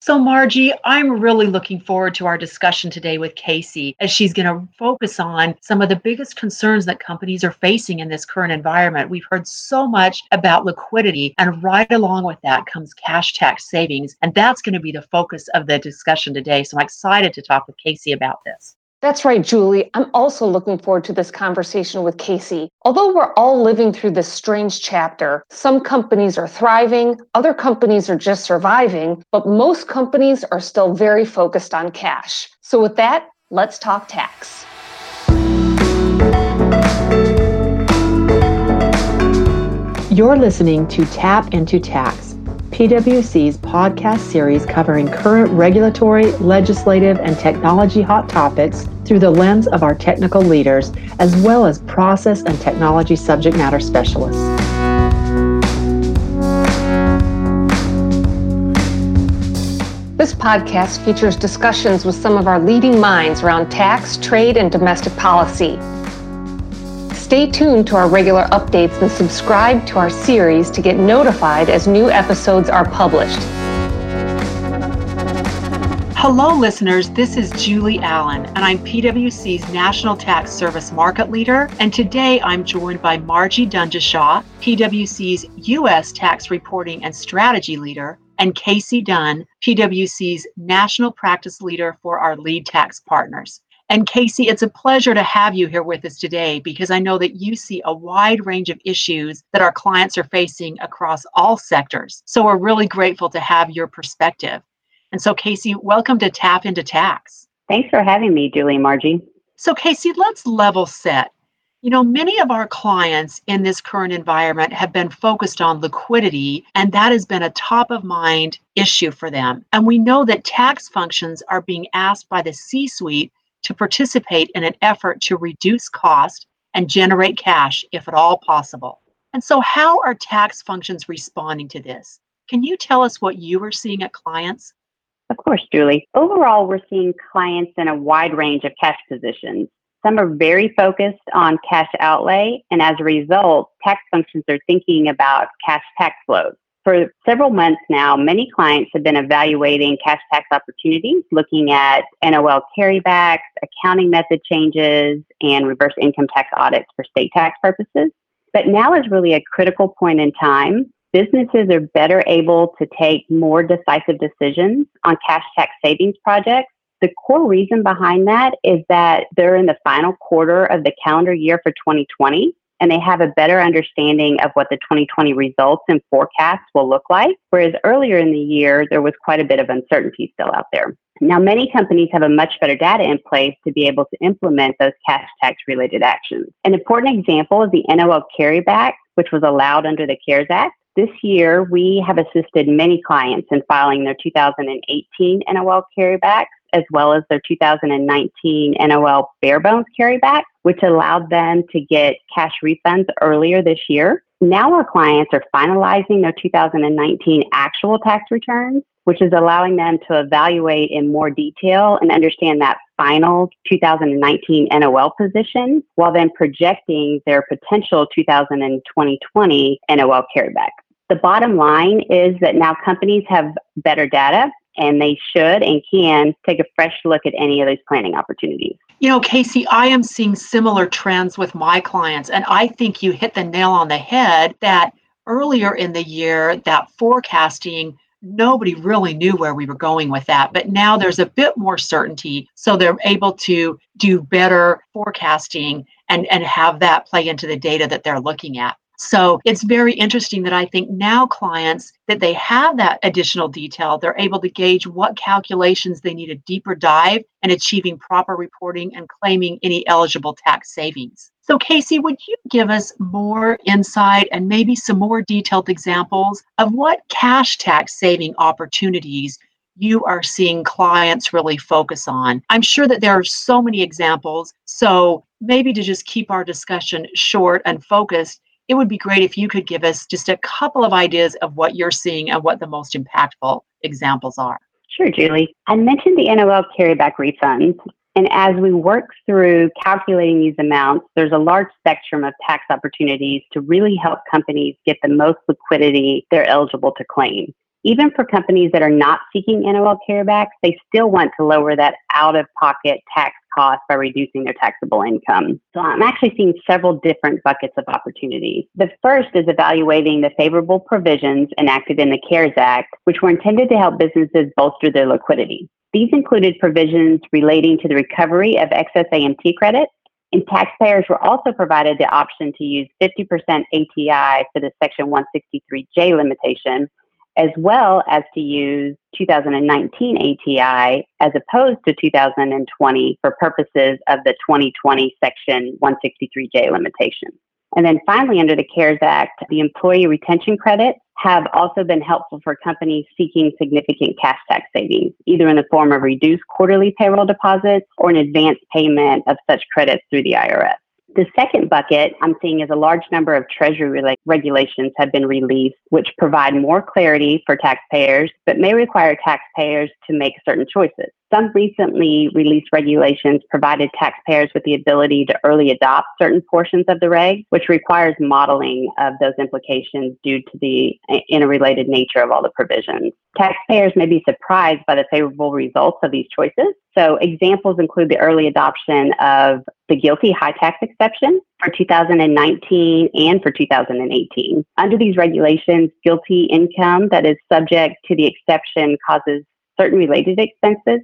So, Margie, I'm really looking forward to our discussion today with Kasey as she's going to focus on some of the biggest concerns that companies are facing in this current environment. We've heard so much about liquidity, and right along with that comes cash tax savings. And that's going to be the focus of the discussion today. So, I'm excited to talk with Kasey about this. That's right, Julie. I'm also looking forward to this conversation with Kasey. Although we're all living through this strange chapter, some companies are thriving, other companies are just surviving, but most companies are still very focused on cash. So, with that, let's talk tax. You're listening to Tap into Tax PwC's podcast series covering current regulatory, legislative, and technology hot topics through the lens of our technical leaders, as well as process and technology subject matter specialists. This podcast features discussions with some of our leading minds around tax, trade, and domestic policy. Stay tuned to our regular updates and subscribe to our series to get notified as new episodes are published. Hello, listeners. This is Julie Allen, and I'm PwC's National Tax Service Market Leader. And today I'm joined by Margie Dhunjishah, PwC's U.S. Tax Reporting and Strategy Leader, and Kasey Dunn, PwC's National Practice Leader for our lead tax partners. And Kasey, it's a pleasure to have you here with us today because I know that you see a wide range of issues that our clients are facing across all sectors. So we're really grateful to have your perspective. And so, Kasey, welcome to Tap into Tax. Thanks for having me, Julie and Margie. So, Kasey, let's level set. You know, many of our clients in this current environment have been focused on liquidity, and that has been a top of mind issue for them. And we know that tax functions are being asked by the C suite to participate in an effort to reduce cost and generate cash if at all possible. And so, how are tax functions responding to this? Can you tell us what you are seeing at clients? Of course, Julie. Overall, we're seeing clients in a wide range of cash positions. Some are very focused on cash outlay, and as a result, tax functions are thinking about cash tax flows. For several months now, many clients have been evaluating cash tax opportunities, looking at NOL carrybacks, accounting method changes, and reverse income tax audits for state tax purposes. But now is really a critical point in time. Businesses are better able to take more decisive decisions on cash tax savings projects. The core reason behind that is that they're in the final quarter of the calendar year for 2020 and they have a better understanding of what the 2020 results and forecasts will look like. Whereas earlier in the year, there was quite a bit of uncertainty still out there. Now, many companies have a much better data in place to be able to implement those cash tax related actions. An important example is the NOL carryback, which was allowed under the CARES Act. This year, we have assisted many clients in filing their 2018 NOL carrybacks as well as their 2019 NOL bare bones carryback, which allowed them to get cash refunds earlier this year. Now our clients are finalizing their 2019 actual tax returns, which is allowing them to evaluate in more detail and understand that final 2019 NOL position while then projecting their potential 2020 NOL carryback. The bottom line is that now companies have better data and they should and can take a fresh look at any of those planning opportunities. You know, Kasey, I am seeing similar trends with my clients, and I think you hit the nail on the head that earlier in the year, that forecasting nobody really knew where we were going with that. But now there's a bit more certainty. So they're able to do better forecasting and, and have that play into the data that they're looking at. So it's very interesting that I think now clients that they have that additional detail, they're able to gauge what calculations they need a deeper dive and achieving proper reporting and claiming any eligible tax savings. So, Kasey, would you give us more insight and maybe some more detailed examples of what cash tax saving opportunities you are seeing clients really focus on? I'm sure that there are so many examples. So, maybe to just keep our discussion short and focused, it would be great if you could give us just a couple of ideas of what you're seeing and what the most impactful examples are. Sure, Julie. I mentioned the NOL carryback refunds. And as we work through calculating these amounts, there's a large spectrum of tax opportunities to really help companies get the most liquidity they're eligible to claim. even for companies that are not seeking NOL carrybacks, they still want to lower that out of pocket tax cost by reducing their taxable income. So I'm actually seeing several different buckets of opportunities. The first is evaluating the favorable provisions enacted in the CARES Act, which were intended to help businesses bolster their liquidity. These included provisions relating to the recovery of excess AMT credit, and taxpayers were also provided the option to use 50% ATI for the Section 163J limitation as well as to use 2019 ATI as opposed to 2020 for purposes of the 2020 Section 163J limitation. And then finally, under the CARES Act, the employee retention credits have also been helpful for companies seeking significant cash tax savings, either in the form of reduced quarterly payroll deposits or an advance payment of such credits through the IRS. The second bucket I'm seeing is a large number of Treasury regulations have been released, which provide more clarity for taxpayers, but may require taxpayers to make certain choices. Some recently released regulations provided taxpayers with the ability to early adopt certain portions of the reg, which requires modeling of those implications due to the eh, interrelated nature of all the provisions. Taxpayers may be surprised by the favorable results of these choices. So examples include the early adoption of the GILTI high tax exception for 2019 and for 2018. Under these regulations, GILTI income that is subject to the exception causes certain related expenses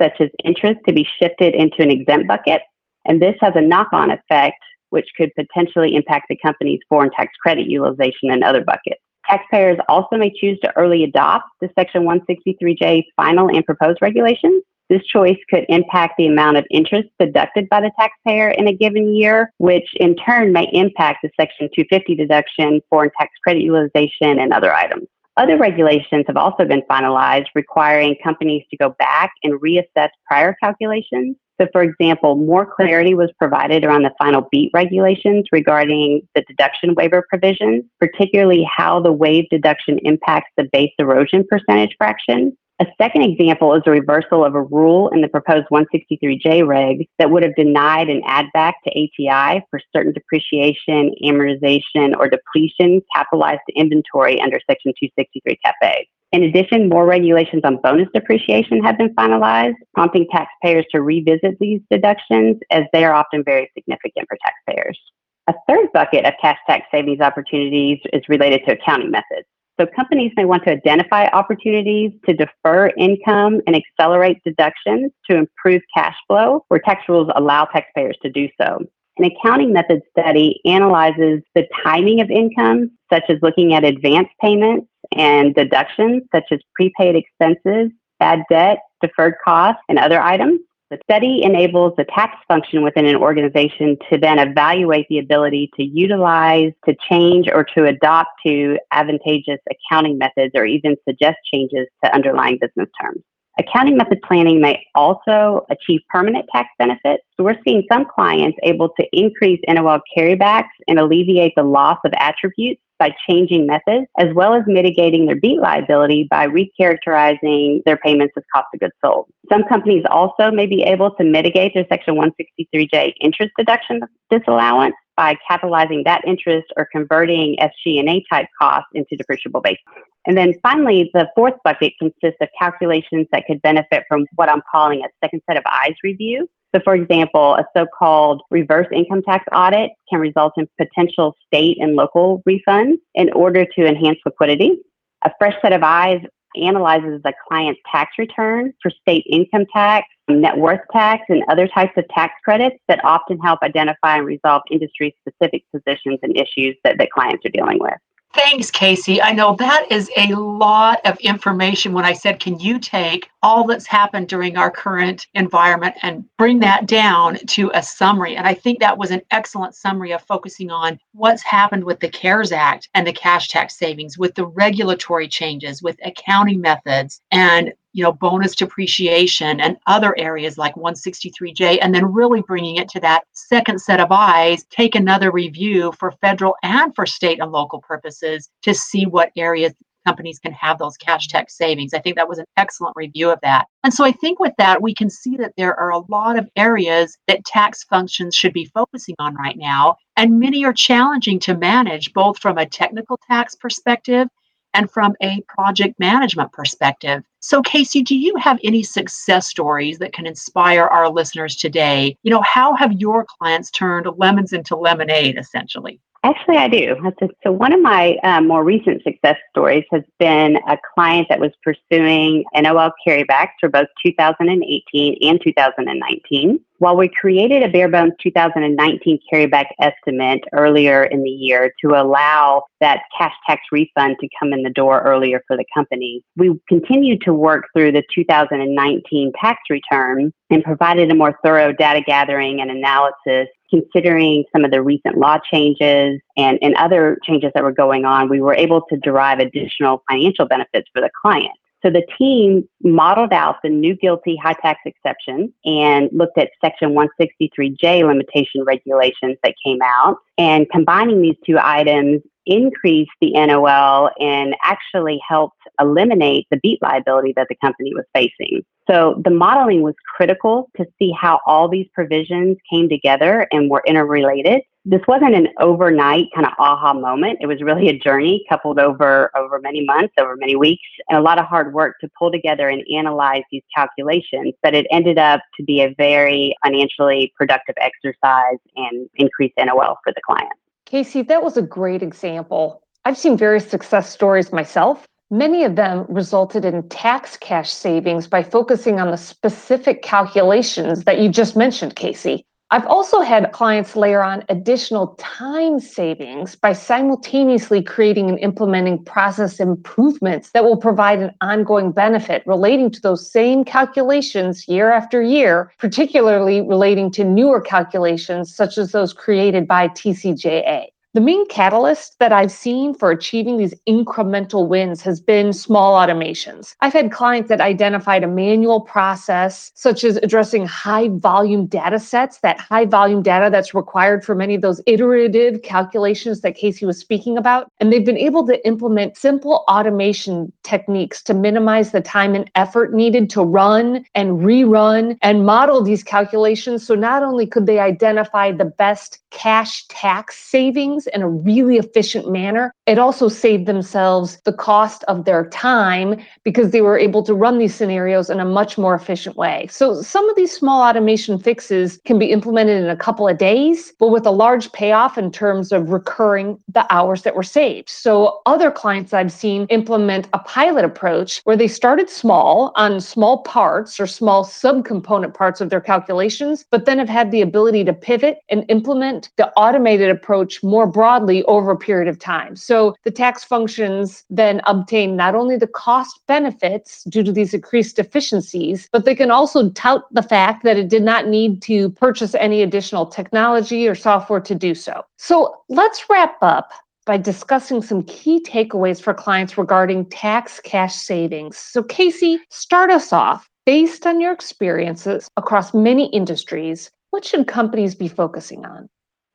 such as interest to be shifted into an exempt bucket. And this has a knock on effect, which could potentially impact the company's foreign tax credit utilization and other buckets. Taxpayers also may choose to early adopt the Section 163J final and proposed regulations. This choice could impact the amount of interest deducted by the taxpayer in a given year, which in turn may impact the Section 250 deduction, foreign tax credit utilization, and other items. Other regulations have also been finalized requiring companies to go back and reassess prior calculations. So, for example, more clarity was provided around the final BEAT regulations regarding the deduction waiver provisions, particularly how the waive deduction impacts the base erosion percentage fraction. A second example is a reversal of a rule in the proposed 163J reg that would have denied an add back to ATI for certain depreciation, amortization, or depletion capitalized to inventory under Section 263 Cap A. In addition, more regulations on bonus depreciation have been finalized, prompting taxpayers to revisit these deductions as they are often very significant for taxpayers. A third bucket of cash tax savings opportunities is related to accounting methods. So companies may want to identify opportunities to defer income and accelerate deductions to improve cash flow where tax rules allow taxpayers to do so. An accounting method study analyzes the timing of income, such as looking at advance payments and deductions, such as prepaid expenses, bad debt, deferred costs, and other items. The study enables the tax function within an organization to then evaluate the ability to utilize, to change, or to adopt to advantageous accounting methods or even suggest changes to underlying business terms. Accounting method planning may also achieve permanent tax benefits. So we're seeing some clients able to increase NOL carrybacks and alleviate the loss of attributes by changing methods, as well as mitigating their BEAT liability by recharacterizing their payments as cost of goods sold. Some companies also may be able to mitigate their Section 163J interest deduction disallowance by capitalizing that interest or converting SG&A type costs into depreciable base. And then finally, the fourth bucket consists of calculations that could benefit from what I'm calling a second set of eyes review. So, for example, a so called reverse income tax audit can result in potential state and local refunds in order to enhance liquidity. A fresh set of eyes analyzes the client's tax return for state income tax, net worth tax, and other types of tax credits that often help identify and resolve industry specific positions and issues that, that clients are dealing with. Thanks, Kasey. I know that is a lot of information when I said, can you take all that's happened during our current environment and bring that down to a summary? And I think that was an excellent summary of focusing on what's happened with the CARES Act and the cash tax savings, with the regulatory changes, with accounting methods, and you know, bonus depreciation and other areas like 163J, and then really bringing it to that second set of eyes, take another review for federal and for state and local purposes to see what areas companies can have those cash tax savings. I think that was an excellent review of that. And so I think with that, we can see that there are a lot of areas that tax functions should be focusing on right now. And many are challenging to manage, both from a technical tax perspective and from a project management perspective. So, Kasey, do you have any success stories that can inspire our listeners today? You know, how have your clients turned lemons into lemonade, essentially? Actually, I do. So, one of my um, more recent success stories has been a client that was pursuing NOL carrybacks for both 2018 and 2019. While we created a bare bones 2019 carryback estimate earlier in the year to allow that cash tax refund to come in the door earlier for the company, we continued to work through the 2019 tax return and provided a more thorough data gathering and analysis considering some of the recent law changes and, and other changes that were going on, we were able to derive additional financial benefits for the client. So the team modeled out the new GILTI high tax exception and looked at Section 163J limitation regulations that came out. And combining these two items increased the NOL and actually helped eliminate the BEAT liability that the company was facing. So the modeling was critical to see how all these provisions came together and were interrelated. This wasn't an overnight kind of aha moment. It was really a journey coupled over over many months, over many weeks, and a lot of hard work to pull together and analyze these calculations. But it ended up to be a very financially productive exercise and increased NOL for the client. Kasey, that was a great example. I've seen various success stories myself. Many of them resulted in tax cash savings by focusing on the specific calculations that you just mentioned, Kasey. I've also had clients layer on additional time savings by simultaneously creating and implementing process improvements that will provide an ongoing benefit relating to those same calculations year after year, particularly relating to newer calculations such as those created by TCJA. The main catalyst that I've seen for achieving these incremental wins has been small automations. I've had clients that identified a manual process, such as addressing high volume data sets, that high volume data that's required for many of those iterative calculations that Kasey was speaking about. And they've been able to implement simple automation techniques to minimize the time and effort needed to run and rerun and model these calculations. So not only could they identify the best cash tax savings, in a really efficient manner. It also saved themselves the cost of their time because they were able to run these scenarios in a much more efficient way. So some of these small automation fixes can be implemented in a couple of days, but with a large payoff in terms of recurring the hours that were saved. So other clients I've seen implement a pilot approach where they started small on small parts or small subcomponent parts of their calculations, but then have had the ability to pivot and implement the automated approach more broadly over a period of time. So the tax functions then obtain not only the cost benefits due to these increased efficiencies, but they can also tout the fact that it did not need to purchase any additional technology or software to do so. So let's wrap up by discussing some key takeaways for clients regarding tax cash savings. So, Kasey, start us off. Based on your experiences across many industries, what should companies be focusing on?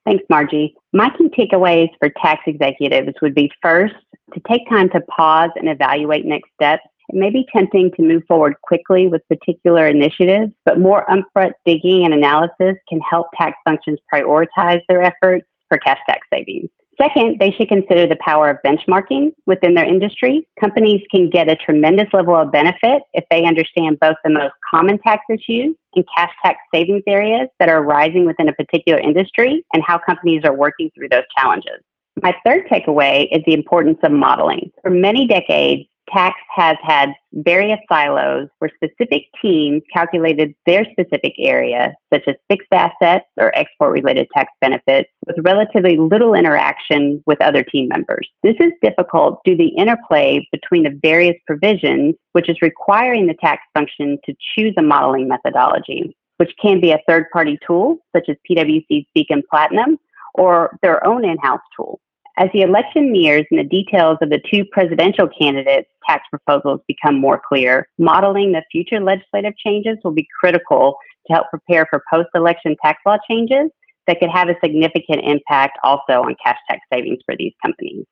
Thanks, Margie. My key takeaways for tax executives would be first, to take time to pause and evaluate next steps. It may be tempting to move forward quickly with particular initiatives, but more upfront digging and analysis can help tax functions prioritize their efforts for cash tax savings. Second, they should consider the power of benchmarking within their industry. Companies can get a tremendous level of benefit if they understand both the most common tax issues and cash tax savings areas that are rising within a particular industry and how companies are working through those challenges. My third takeaway is the importance of modeling. For many decades, tax has had various silos where specific teams calculated their specific area, such as fixed assets or export related tax benefits, with relatively little interaction with other team members. This is difficult due to the interplay between the various provisions, which is requiring the tax function to choose a modeling methodology, which can be a third party tool, such as PwC's Beacon Platinum, or their own in house tool. As the election nears and the details of the two presidential candidates' tax proposals become more clear, modeling the future legislative changes will be critical to help prepare for post election tax law changes that could have a significant impact also on cash tax savings for these companies.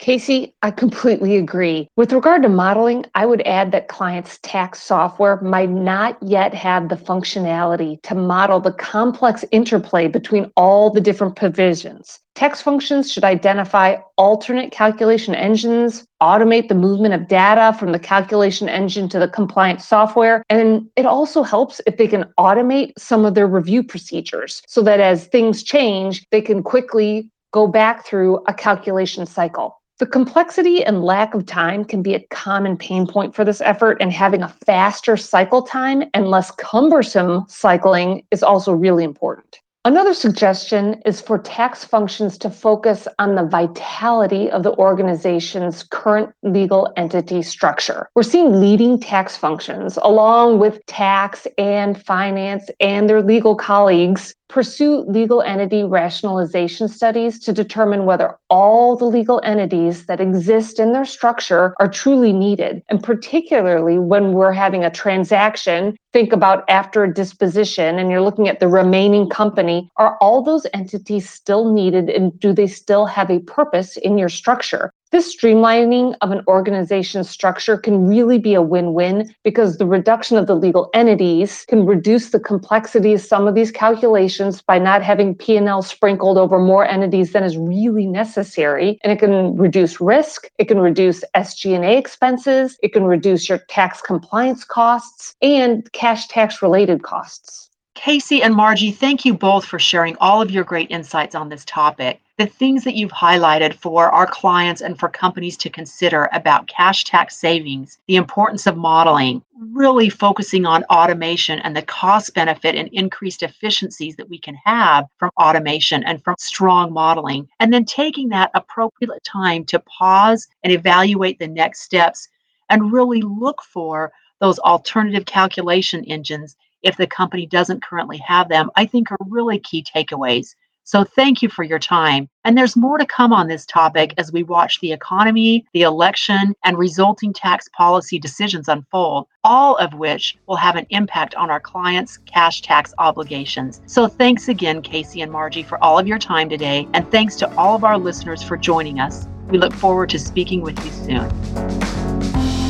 Kasey, I completely agree. With regard to modeling, I would add that clients' tax software might not yet have the functionality to model the complex interplay between all the different provisions. Tax functions should identify alternate calculation engines, automate the movement of data from the calculation engine to the compliance software, and it also helps if they can automate some of their review procedures so that as things change, they can quickly go back through a calculation cycle. The complexity and lack of time can be a common pain point for this effort, and having a faster cycle time and less cumbersome cycling is also really important. Another suggestion is for tax functions to focus on the vitality of the organization's current legal entity structure. We're seeing leading tax functions, along with tax and finance and their legal colleagues, pursue legal entity rationalization studies to determine whether all the legal entities that exist in their structure are truly needed. And particularly when we're having a transaction, think about after a disposition and you're looking at the remaining company, are all those entities still needed and do they still have a purpose in your structure? This streamlining of an organization's structure can really be a win-win because the reduction of the legal entities can reduce the complexity of some of these calculations by not having P&L sprinkled over more entities than is really necessary. And it can reduce risk, it can reduce SG&A expenses, it can reduce your tax compliance costs and cash tax related costs. Kasey and Margie, thank you both for sharing all of your great insights on this topic. The things that you've highlighted for our clients and for companies to consider about cash tax savings, the importance of modeling, really focusing on automation and the cost benefit and increased efficiencies that we can have from automation and from strong modeling, and then taking that appropriate time to pause and evaluate the next steps and really look for those alternative calculation engines if the company doesn't currently have them, I think are really key takeaways. So thank you for your time. And there's more to come on this topic as we watch the economy, the election, and resulting tax policy decisions unfold, all of which will have an impact on our clients' cash tax obligations. So thanks again, Kasey and Margie, for all of your time today. And thanks to all of our listeners for joining us. We look forward to speaking with you soon.